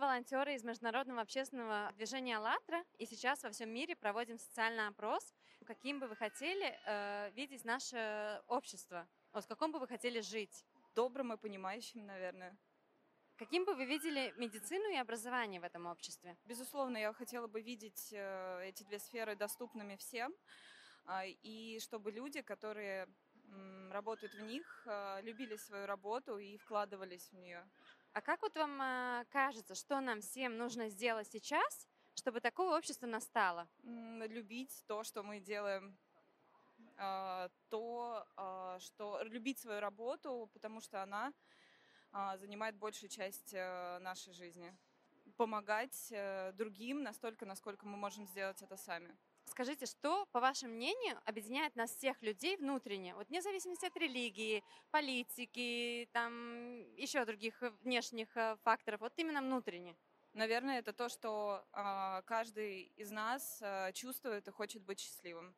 Волонтеры из международного общественного движения «АЛЛАТРА», и сейчас во всем мире проводим социальный опрос. Каким бы вы хотели э, видеть наше общество? Вот в каком бы вы хотели жить? Добрым и понимающим, наверное. Каким бы вы видели медицину и образование в этом обществе? Безусловно, я хотела бы видеть э, эти две сферы доступными всем, а, и чтобы люди, которые работают в них, э, любили свою работу и вкладывались в нее. А как вот вам э, кажется, что нам всем нужно сделать сейчас, чтобы такое общество настало? Любить то, что мы делаем, а, то, а, что любить свою работу, потому что она а, занимает большую часть э, нашей жизни. Помогать э, другим настолько, насколько мы можем сделать это сами. Скажите, что, по вашему мнению, объединяет нас всех людей внутренне, вот вне зависимости от религии, политики, там еще других внешних э, факторов, вот именно внутренне? Наверное, это то, что э, каждый из нас э, чувствует и хочет быть счастливым.